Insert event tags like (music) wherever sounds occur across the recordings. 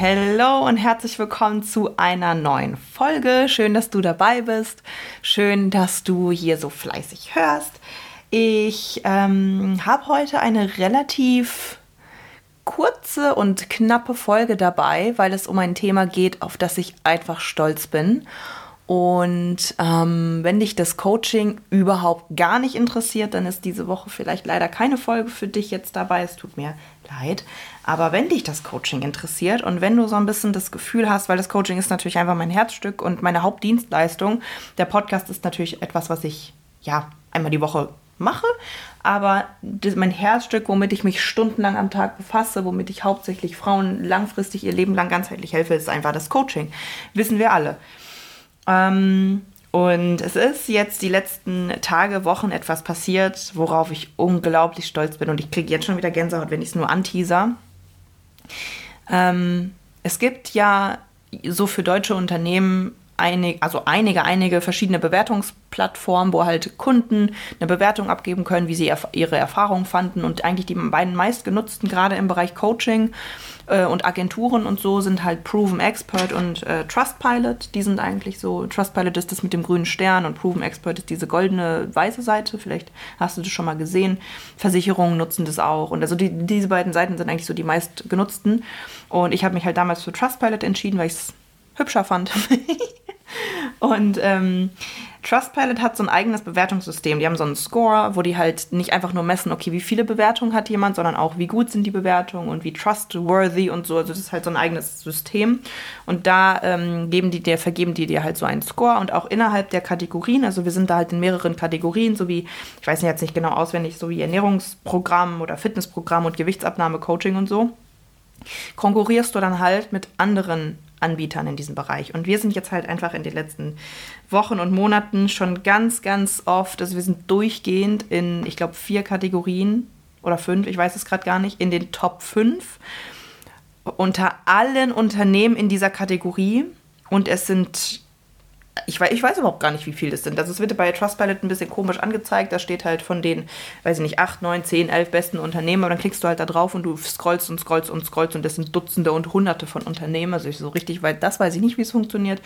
Hallo und herzlich willkommen zu einer neuen Folge. Schön, dass du dabei bist. Schön, dass du hier so fleißig hörst. Ich ähm, habe heute eine relativ kurze und knappe Folge dabei, weil es um ein Thema geht, auf das ich einfach stolz bin. Und ähm, wenn dich das Coaching überhaupt gar nicht interessiert, dann ist diese Woche vielleicht leider keine Folge für dich jetzt dabei. Es tut mir leid. Aber wenn dich das Coaching interessiert und wenn du so ein bisschen das Gefühl hast, weil das Coaching ist natürlich einfach mein Herzstück und meine Hauptdienstleistung, der Podcast ist natürlich etwas, was ich ja einmal die Woche mache, aber mein Herzstück, womit ich mich stundenlang am Tag befasse, womit ich hauptsächlich Frauen langfristig ihr Leben lang ganzheitlich helfe, ist einfach das Coaching. Wissen wir alle. Ähm, und es ist jetzt die letzten Tage, Wochen etwas passiert, worauf ich unglaublich stolz bin. Und ich kriege jetzt schon wieder Gänsehaut, wenn ich es nur anteaser. Ähm, es gibt ja so für deutsche Unternehmen einig, also einige, einige verschiedene Bewertungsplattformen, wo halt Kunden eine Bewertung abgeben können, wie sie erf ihre Erfahrungen fanden. Und eigentlich die beiden meistgenutzten, gerade im Bereich Coaching äh, und Agenturen und so, sind halt Proven Expert und äh, Trustpilot. Die sind eigentlich so, Trustpilot ist das mit dem grünen Stern und Proven Expert ist diese goldene weiße Seite. Vielleicht hast du das schon mal gesehen. Versicherungen nutzen das auch. Und also die, diese beiden Seiten sind eigentlich so die meistgenutzten. Und ich habe mich halt damals für Trustpilot entschieden, weil ich es hübscher fand. (laughs) Und ähm, Trustpilot hat so ein eigenes Bewertungssystem. Die haben so einen Score, wo die halt nicht einfach nur messen, okay, wie viele Bewertungen hat jemand, sondern auch, wie gut sind die Bewertungen und wie trustworthy und so. Also das ist halt so ein eigenes System. Und da ähm, geben die dir, vergeben die dir halt so einen Score und auch innerhalb der Kategorien, also wir sind da halt in mehreren Kategorien, so wie, ich weiß jetzt nicht genau auswendig, so wie Ernährungsprogramm oder Fitnessprogramm und Gewichtsabnahme, Coaching und so konkurrierst du dann halt mit anderen Anbietern in diesem Bereich. Und wir sind jetzt halt einfach in den letzten Wochen und Monaten schon ganz, ganz oft, also wir sind durchgehend in, ich glaube, vier Kategorien oder fünf, ich weiß es gerade gar nicht, in den Top 5 unter allen Unternehmen in dieser Kategorie. Und es sind ich weiß, ich weiß überhaupt gar nicht, wie viel das sind. Also es wird bei Trustpilot ein bisschen komisch angezeigt. Da steht halt von den, weiß ich nicht, 8, 9, 10, 11 besten Unternehmen. Aber dann klickst du halt da drauf und du scrollst und scrollst und scrollst und das sind Dutzende und Hunderte von Unternehmen. Also so richtig weit, das weiß ich nicht, wie es funktioniert.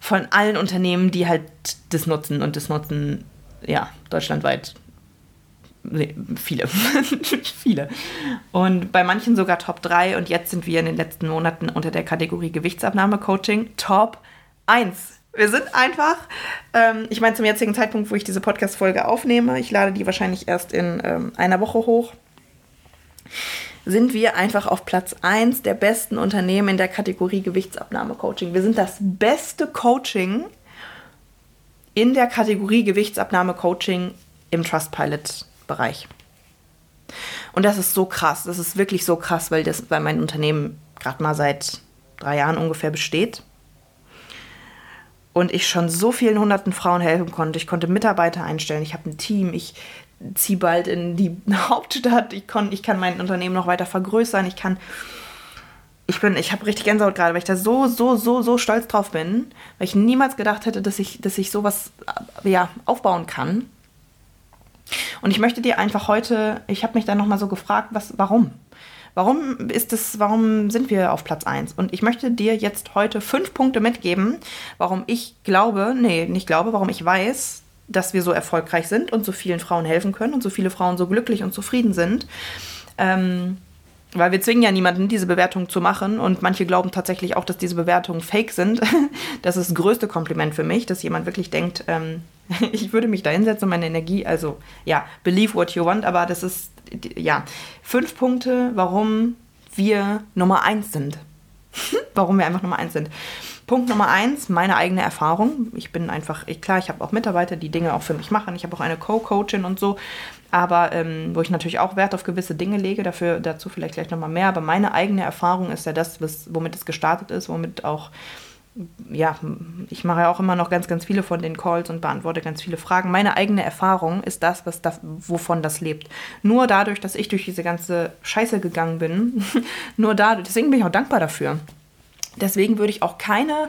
Von allen Unternehmen, die halt das nutzen und das nutzen, ja, deutschlandweit Nee, viele. (laughs) viele. Und bei manchen sogar Top 3. Und jetzt sind wir in den letzten Monaten unter der Kategorie Gewichtsabnahme-Coaching Top eins. Wir sind einfach, ähm, ich meine, zum jetzigen Zeitpunkt, wo ich diese Podcast-Folge aufnehme, ich lade die wahrscheinlich erst in ähm, einer Woche hoch, sind wir einfach auf Platz 1 der besten Unternehmen in der Kategorie Gewichtsabnahme-Coaching. Wir sind das beste Coaching in der Kategorie Gewichtsabnahme-Coaching im Trustpilot-Bereich. Und das ist so krass, das ist wirklich so krass, weil, das, weil mein Unternehmen gerade mal seit drei Jahren ungefähr besteht und ich schon so vielen hunderten Frauen helfen konnte. Ich konnte Mitarbeiter einstellen, ich habe ein Team, ich ziehe bald in die (laughs) Hauptstadt, ich, kon, ich kann mein Unternehmen noch weiter vergrößern, ich kann. Ich bin, ich habe richtig Gänsehaut gerade, weil ich da so, so, so, so stolz drauf bin, weil ich niemals gedacht hätte, dass ich, dass ich sowas ja, aufbauen kann. Und ich möchte dir einfach heute, ich habe mich dann nochmal so gefragt, was, warum? Warum ist es, warum sind wir auf Platz 1? Und ich möchte dir jetzt heute fünf Punkte mitgeben, warum ich glaube, nee, nicht glaube, warum ich weiß, dass wir so erfolgreich sind und so vielen Frauen helfen können und so viele Frauen so glücklich und zufrieden sind. Ähm, weil wir zwingen ja niemanden, diese Bewertung zu machen. Und manche glauben tatsächlich auch, dass diese Bewertungen fake sind. (laughs) Das ist das größte Kompliment für mich, dass jemand wirklich denkt, ähm, (laughs) ich würde mich da hinsetzen und meine Energie, also ja, believe what you want, aber das ist ja, fünf Punkte, warum wir Nummer eins sind. (laughs) warum wir einfach Nummer eins sind. Punkt Nummer eins, meine eigene Erfahrung. Ich bin einfach, ich, klar, ich habe auch Mitarbeiter, die Dinge auch für mich machen. Ich habe auch eine Co-Coachin und so, aber ähm, wo ich natürlich auch Wert auf gewisse Dinge lege, dafür dazu vielleicht gleich nochmal mehr. Aber meine eigene Erfahrung ist ja das, was, womit es gestartet ist, womit auch ja, ich mache ja auch immer noch ganz, ganz viele von den Calls und beantworte ganz viele Fragen. Meine eigene Erfahrung ist das, was da, wovon das lebt. Nur dadurch, dass ich durch diese ganze Scheiße gegangen bin, (laughs) nur dadurch, deswegen bin ich auch dankbar dafür. Deswegen würde ich auch keine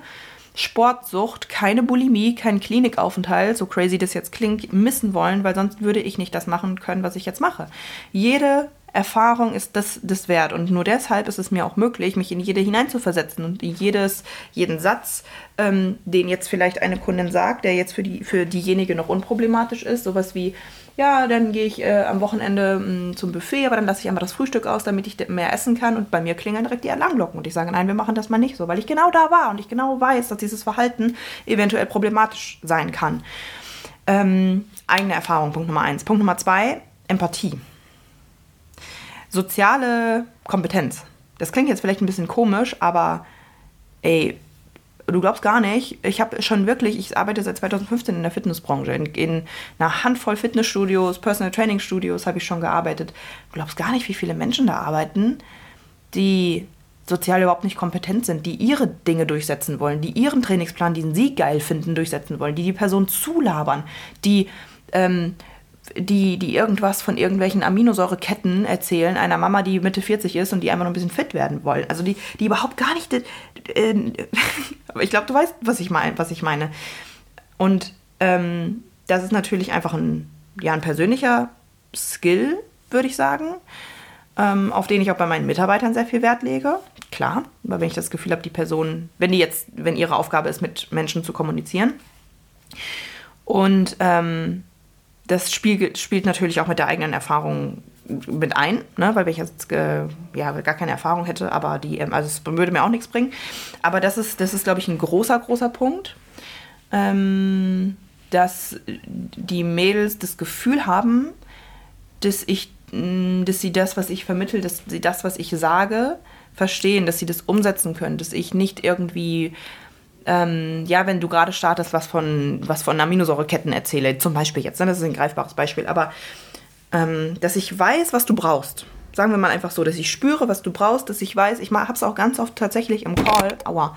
Sportsucht, keine Bulimie, keinen Klinikaufenthalt, so crazy das jetzt klingt, missen wollen, weil sonst würde ich nicht das machen können, was ich jetzt mache. Jede Erfahrung ist das, das wert. Und nur deshalb ist es mir auch möglich, mich in jede hineinzuversetzen und jedes, jeden Satz, ähm, den jetzt vielleicht eine Kundin sagt, der jetzt für, die, für diejenige noch unproblematisch ist, sowas wie, ja, dann gehe ich äh, am Wochenende mh, mm, zum Buffet, aber dann lasse ich einmal das Frühstück aus, damit ich mehr essen kann. Und bei mir klingeln direkt die Alarmglocken. Und ich sage, nein, wir machen das mal nicht so, weil ich genau da war und ich genau weiß, dass dieses Verhalten eventuell problematisch sein kann. Ähm, eigene Erfahrung, Punkt Nummer eins. Punkt Nummer zwei, Empathie soziale Kompetenz. Das klingt jetzt vielleicht ein bisschen komisch, aber ey, du glaubst gar nicht, ich habe schon wirklich, ich arbeite seit 2015 in der Fitnessbranche. In, in einer Handvoll Fitnessstudios, Personal Training Studios habe ich schon gearbeitet. Du glaubst gar nicht, wie viele Menschen da arbeiten, die sozial überhaupt nicht kompetent sind, die ihre Dinge durchsetzen wollen, die ihren Trainingsplan, den sie geil finden, durchsetzen wollen, die die Person zulabern, die ähm, die, die irgendwas von irgendwelchen Aminosäureketten erzählen, einer Mama, die Mitte 40 ist und die einfach nur ein bisschen fit werden wollen. Also die, die überhaupt gar nicht. Äh, (laughs) aber ich glaube, du weißt, was ich, mein, was ich meine. Und ähm, das ist natürlich einfach ein, ja, ein persönlicher Skill, würde ich sagen, ähm, auf den ich auch bei meinen Mitarbeitern sehr viel Wert lege. Klar, weil wenn ich das Gefühl habe, die Person, wenn die jetzt, wenn ihre Aufgabe ist, mit Menschen zu kommunizieren. Und ähm, das Spiel spielt natürlich auch mit der eigenen Erfahrung mit ein, ne? weil ich jetzt äh, ja, gar keine Erfahrung hätte, aber die, ähm, also es würde mir auch nichts bringen. Aber das ist, das ist glaube ich, ein großer, großer Punkt, ähm, dass die Mädels das Gefühl haben, dass ich, dass sie das, was ich vermittle, dass sie das, was ich sage, verstehen, dass sie das umsetzen können, dass ich nicht irgendwie ähm, ja, wenn du gerade startest, was von, was von Aminosäureketten erzähle, zum Beispiel jetzt, ne, das ist ein greifbares Beispiel, aber ähm, dass ich weiß, was du brauchst. Sagen wir mal einfach so, dass ich spüre, was du brauchst, dass ich weiß, ich habe es auch ganz oft tatsächlich im Call, aua,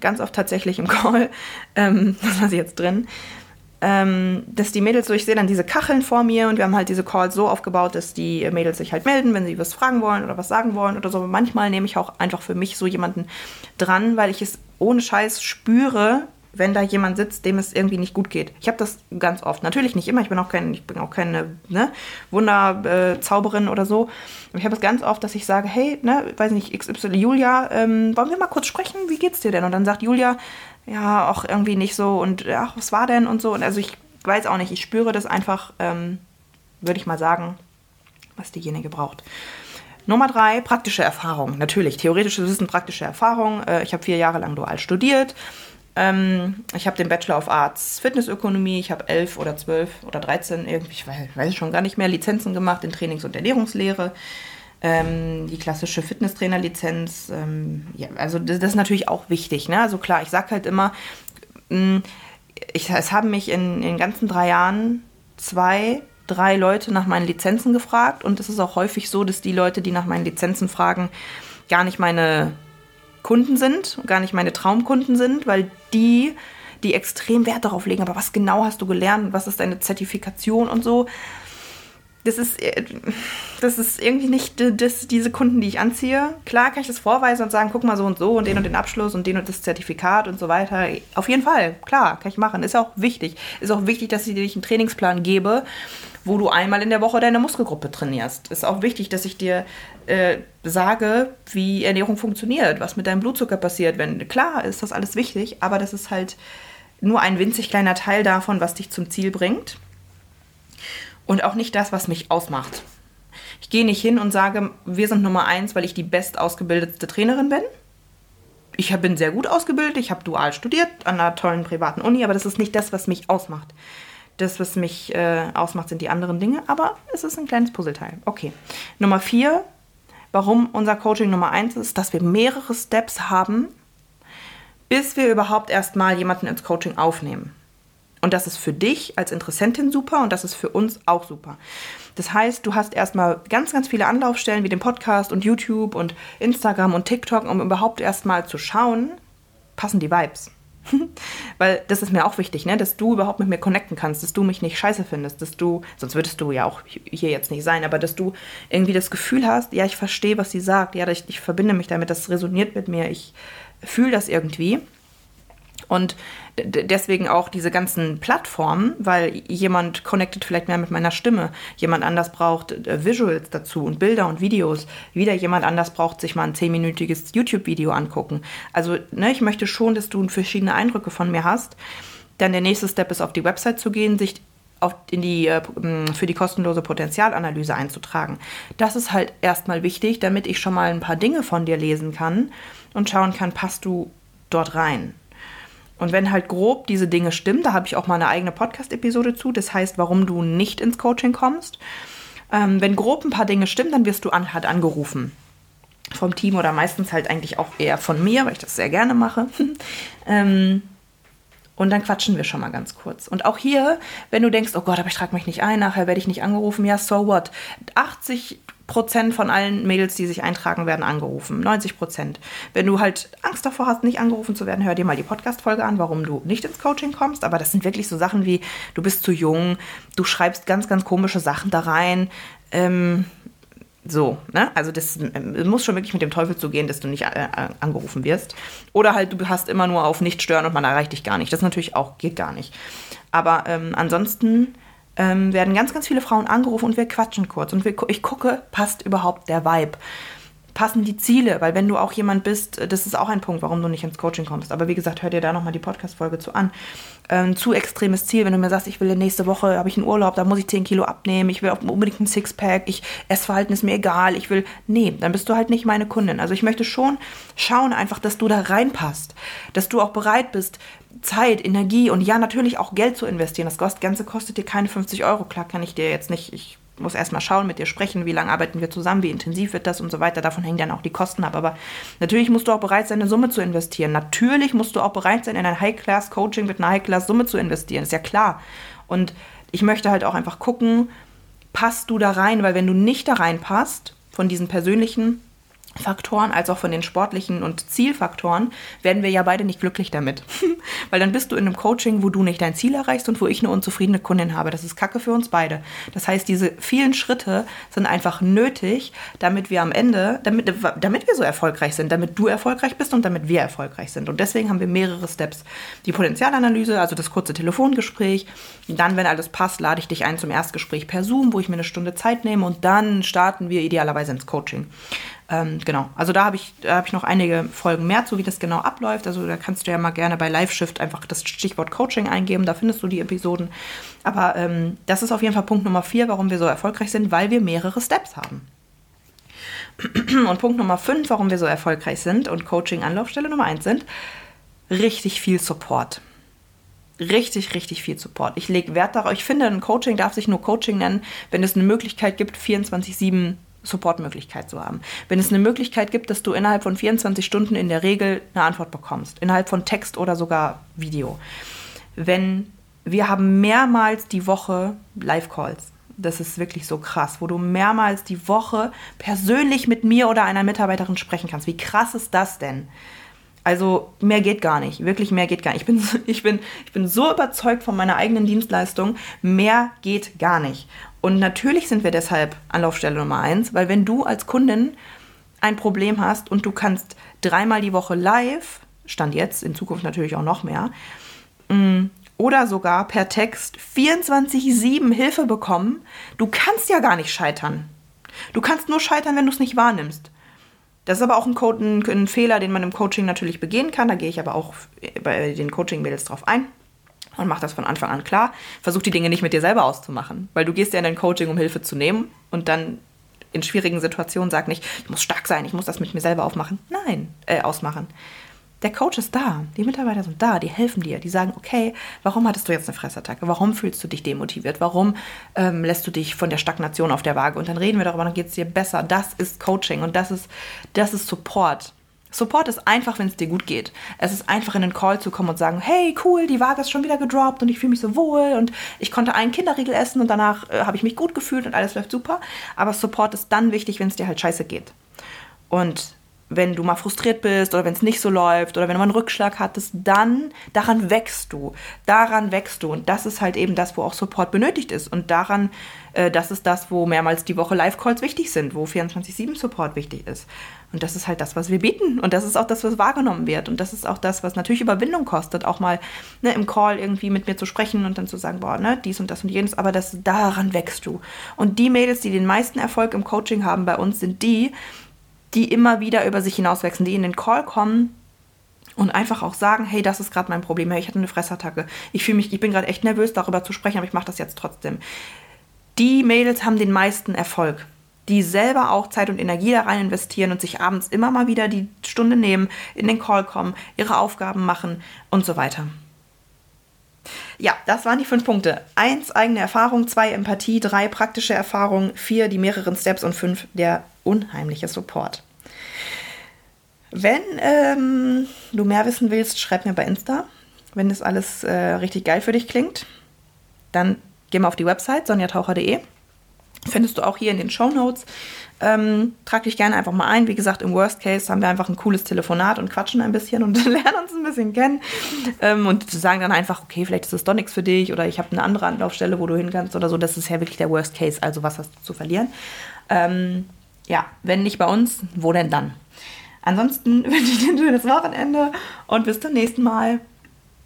ganz oft tatsächlich im Call, (laughs) ähm, was lasse ich jetzt drin, ähm, dass die Mädels so, ich sehe dann diese Kacheln vor mir und wir haben halt diese Calls so aufgebaut, dass die Mädels sich halt melden, wenn sie was fragen wollen oder was sagen wollen oder so. Manchmal nehme ich auch einfach für mich so jemanden dran, weil ich es ohne Scheiß spüre, wenn da jemand sitzt, dem es irgendwie nicht gut geht. Ich habe das ganz oft. Natürlich nicht immer. Ich bin auch, kein, ich bin auch keine ne, Wunderzauberin äh, oder so. Aber ich habe es ganz oft, dass ich sage, hey, ne, weiß nicht, XY, Julia, ähm, wollen wir mal kurz sprechen? Wie geht's dir denn? Und dann sagt Julia, ja, auch irgendwie nicht so und ach, was war denn und so. Und also ich weiß auch nicht, ich spüre das einfach, ähm, würde ich mal sagen, was diejenige braucht. Nummer drei, praktische Erfahrung. Natürlich, theoretisches Wissen, praktische Erfahrung. Äh, ich habe vier Jahre lang dual studiert. Ähm, ich habe den Bachelor of Arts Fitnessökonomie. Ich habe elf oder zwölf oder dreizehn, irgendwie, ich weiß, schon gar nicht mehr, Lizenzen gemacht in Trainings- und Ernährungslehre. Ähm, die klassische Fitnesstrainerlizenz. Ähm, ja, also das, ist natürlich auch wichtig. Ne? Also klar, ich sage halt immer, mh, hm, ich, es haben mich in, in den ganzen drei Jahren zwei drei Leute nach meinen Lizenzen gefragt. Und es ist auch häufig so, dass die Leute, die nach meinen Lizenzen fragen, gar nicht meine Kunden sind, gar nicht meine Traumkunden sind, weil die, die extrem Wert darauf legen, aber was genau hast du gelernt, was ist deine Zertifikation und so, das ist, äh, das ist irgendwie nicht das, diese Kunden, die ich anziehe. Klar kann ich das vorweisen und sagen, guck mal so und so und den und den Abschluss und den und das Zertifikat und so weiter. Auf jeden Fall, klar, kann ich machen. Ist auch wichtig. Ist auch wichtig, dass ich dir einen Trainingsplan gebe, wo du einmal in der Woche deine Muskelgruppe trainierst. Ist auch wichtig, dass ich dir äh, sage, wie Ernährung funktioniert, was mit deinem Blutzucker passiert. Wenn klar ist das alles wichtig, aber das ist halt nur ein winzig kleiner Teil davon, was dich zum Ziel bringt und auch nicht das, was mich ausmacht. Ich gehe nicht hin und sage, wir sind Nummer eins, weil ich die bestausgebildetste Trainerin bin. Ich bin sehr gut ausgebildet, ich habe dual studiert an einer tollen privaten Uni, aber das ist nicht das, was mich ausmacht. Das, was mich äh, ausmacht, sind die anderen Dinge, aber es ist ein kleines Puzzleteil. Okay. Nummer vier, warum unser Coaching Nummer eins ist, dass wir mehrere Steps haben, bis wir überhaupt erstmal jemanden ins Coaching aufnehmen. Und das ist für dich als Interessentin super und das ist für uns auch super. Das heißt, du hast erstmal ganz, ganz viele Anlaufstellen wie den Podcast und YouTube und Instagram und TikTok, um überhaupt erstmal zu schauen, passen die Vibes. (laughs) Weil das ist mir auch wichtig, ne? dass du überhaupt mit mir connecten kannst, dass du mich nicht scheiße findest, dass du, sonst würdest du ja auch hier jetzt nicht sein, aber dass du irgendwie das Gefühl hast, ja, ich verstehe, was sie sagt, ja, ich, ich verbinde mich damit, das resoniert mit mir, ich fühle das irgendwie. Und deswegen auch diese ganzen Plattformen, weil jemand connectet vielleicht mehr mit meiner Stimme, jemand anders braucht äh, Visuals dazu und Bilder und Videos, wieder jemand anders braucht sich mal ein zehnminütiges YouTube-Video angucken. Also ne, ich möchte schon, dass du verschiedene Eindrücke von mir hast. Dann der nächste Step ist, auf die Website zu gehen, sich auf, in die, äh, für die kostenlose Potenzialanalyse einzutragen. Das ist halt erstmal wichtig, damit ich schon mal ein paar Dinge von dir lesen kann und schauen kann, passt du dort rein. Und wenn halt grob diese Dinge stimmen, da habe ich auch mal eine eigene Podcast-Episode zu, das heißt, warum du nicht ins Coaching kommst. Ähm, wenn grob ein paar Dinge stimmen, dann wirst du an, halt angerufen vom Team oder meistens halt eigentlich auch eher von mir, weil ich das sehr gerne mache. (laughs) ähm, und dann quatschen wir schon mal ganz kurz. Und auch hier, wenn du denkst, oh Gott, aber ich trage mich nicht ein, nachher werde ich nicht angerufen, ja, so what? 80 Prozent von allen Mädels, die sich eintragen, werden angerufen. 90 Prozent. Wenn du halt Angst davor hast, nicht angerufen zu werden, hör dir mal die Podcast-Folge an, warum du nicht ins Coaching kommst. Aber das sind wirklich so Sachen wie, du bist zu jung, du schreibst ganz, ganz komische Sachen da rein. Ähm, so, ne? Also das muss schon wirklich mit dem Teufel zugehen, dass du nicht äh, angerufen wirst. Oder halt, du hast immer nur auf nicht stören und man erreicht dich gar nicht. Das natürlich auch, geht gar nicht. Aber ähm, ansonsten ähm, werden ganz, ganz viele Frauen angerufen und wir quatschen kurz. Und wir, ich gucke, passt überhaupt der Vibe? Passen die Ziele? Weil wenn du auch jemand bist, äh, das ist auch ein Punkt, warum du nicht ins Coaching kommst. Aber wie gesagt, hör dir da nochmal die Podcast-Folge zu an. Ähm, zu extremes Ziel, wenn du mir sagst, ich will nächste Woche, habe ich einen Urlaub, da muss ich 10 Kilo abnehmen, ich will unbedingt ein Sixpack, ich Essverhalten ist mir egal, ich will, nee, dann bist du halt nicht meine Kundin. Also ich möchte schon schauen einfach, dass du da reinpasst, dass du auch bereit bist, Zeit, Energie und ja, natürlich auch Geld zu investieren. Das Ganze kostet dir keine 50 Euro. Klar kann ich dir jetzt nicht, ich muss erstmal schauen, mit dir sprechen, wie lange arbeiten wir zusammen, wie intensiv wird das und so weiter. Davon hängen dann auch die Kosten ab. Aber natürlich musst du auch bereit sein, eine Summe zu investieren. Natürlich musst du auch bereit sein, in ein High-Class-Coaching mit einer High-Class-Summe zu investieren. Ist ja klar. Und ich möchte halt auch einfach gucken, passt du da rein? Weil wenn du nicht da reinpasst, von diesen persönlichen Faktoren als auch von den sportlichen und Zielfaktoren werden wir ja beide nicht glücklich damit. (laughs) Weil dann bist du in einem Coaching, wo du nicht dein Ziel erreichst und wo ich eine unzufriedene Kundin habe. Das ist Kacke für uns beide. Das heißt, diese vielen Schritte sind einfach nötig, damit wir am Ende, damit, damit wir so erfolgreich sind, damit du erfolgreich bist und damit wir erfolgreich sind. Und deswegen haben wir mehrere Steps. Die Potenzialanalyse, also das kurze Telefongespräch. Dann, wenn alles passt, lade ich dich ein zum Erstgespräch per Zoom, wo ich mir eine Stunde Zeit nehme und dann starten wir idealerweise ins Coaching. Ähm, genau, also da habe ich, hab ich noch einige Folgen mehr zu, wie das genau abläuft. Also da kannst du ja mal gerne bei LiveShift einfach das Stichwort Coaching eingeben, da findest du die Episoden. Aber ähm, das ist auf jeden Fall Punkt Nummer vier, warum wir so erfolgreich sind, weil wir mehrere Steps haben. (clears throat) Und Punkt Nummer fünf, warum wir so erfolgreich sind und Coaching-Anlaufstelle Nummer eins sind, richtig viel Support richtig, richtig viel Support. Ich lege Wert darauf. Ich finde, ein Coaching darf sich nur Coaching nennen, wenn es eine Möglichkeit gibt, 24-7 Supportmöglichkeit zu haben. Wenn es eine Möglichkeit gibt, dass du innerhalb von 24 Stunden in der Regel eine Antwort bekommst, innerhalb von Text oder sogar Video. Wenn wir haben mehrmals die Woche Live-Calls. Das ist wirklich so krass, wo du mehrmals die Woche persönlich mit mir oder einer Mitarbeiterin sprechen kannst. Wie krass ist das denn? Also mehr geht gar nicht, wirklich mehr geht gar nicht. Ich bin, ich bin, ich bin so überzeugt von meiner eigenen Dienstleistung, mehr geht gar nicht. Und natürlich sind wir deshalb Anlaufstelle Nummer eins, weil wenn du als Kundin ein Problem hast und du kannst dreimal die Woche live, stand jetzt, in Zukunft natürlich auch noch mehr, mm, oder sogar per Text 24-7 Hilfe bekommen, du kannst ja gar nicht scheitern. Du kannst nur scheitern, wenn du es nicht wahrnimmst. Das ist aber auch ein, Code, ein, ein, Fehler, den man im Coaching natürlich begehen kann. Da gehe ich aber auch bei den Coaching-Mädels drauf ein und mach das von Anfang an klar. Versuch die Dinge nicht mit dir selber auszumachen, weil du gehst ja in dein Coaching, um Hilfe zu nehmen und dann in schwierigen Situationen sag nicht, ich muss stark sein, ich muss das mit mir selber aufmachen. Nein, äh, ausmachen. Der Coach ist da, die Mitarbeiter sind da, die helfen dir, die sagen, okay, warum hattest du jetzt eine Fressattacke? Warum fühlst du dich demotiviert? Warum ähm, lässt du dich von der Stagnation auf der Waage? Und dann reden wir darüber, dann geht es dir besser. Das ist Coaching und das ist, das ist Support. Support ist einfach, wenn es dir gut geht. Es ist einfach in den Call zu kommen und sagen, hey, cool, die Waage ist schon wieder gedroppt und ich fühle mich so wohl und ich konnte einen Kinderriegel essen und danach äh, habe ich mich gut gefühlt und alles läuft super. Aber Support ist dann wichtig, wenn es dir halt scheiße geht. Und wenn du mal frustriert bist oder wenn es nicht so läuft oder wenn du mal einen Rückschlag hattest, dann daran wächst du. Daran wächst du. Und das ist halt eben das, wo auch Support benötigt ist. Und daran, äh, das ist das, wo mehrmals die Woche Live-Calls wichtig sind, wo 24-7 Support wichtig ist. Und das ist halt das, was wir bieten. Und das ist auch das, was wahrgenommen wird. Und das ist auch das, was natürlich Überwindung kostet, auch mal ne, im Call irgendwie mit mir zu sprechen und dann zu sagen, boah, ne, dies und das und jenes. Aber das, daran wächst du. Und die Mädels, die den meisten Erfolg im Coaching haben bei uns, sind die, die immer wieder über sich hinauswachsen, die in den Call kommen und einfach auch sagen, hey, das ist gerade mein Problem, hey, ich hatte eine Fressattacke, ich fühle mich, ich bin gerade echt nervös darüber zu sprechen, aber ich mache das jetzt trotzdem. Die Mädels haben den meisten Erfolg, die selber auch Zeit und Energie da rein investieren und sich abends immer mal wieder die Stunde nehmen, in den Call kommen, ihre Aufgaben machen und so weiter. Ja, das waren die fünf Punkte. Eins, eigene Erfahrung, zwei, Empathie, drei, praktische Erfahrung, vier, die mehreren Steps und fünf, der unheimliche Support. Wenn ähm, du mehr wissen willst, schreib mir bei Insta. Wenn das alles äh, richtig geil für dich klingt, dann geh mal auf die Website sonjataucher.de. Findest du auch hier in den Show Notes. Ähm, trag dich gerne einfach mal ein. Wie gesagt, im Worst Case haben wir einfach ein cooles Telefonat und quatschen ein bisschen und (laughs) lernen uns ein bisschen kennen. Ähm, und sagen dann einfach, okay, vielleicht ist das doch nichts für dich oder ich habe eine andere Anlaufstelle, wo du hin kannst oder so. Das ist ja wirklich der Worst Case. Also was hast du zu verlieren? Ähm, ja, wenn nicht bei uns, wo denn dann? Ansonsten (laughs) wünsche ich dir ein schönes Wochenende und bis zum nächsten Mal.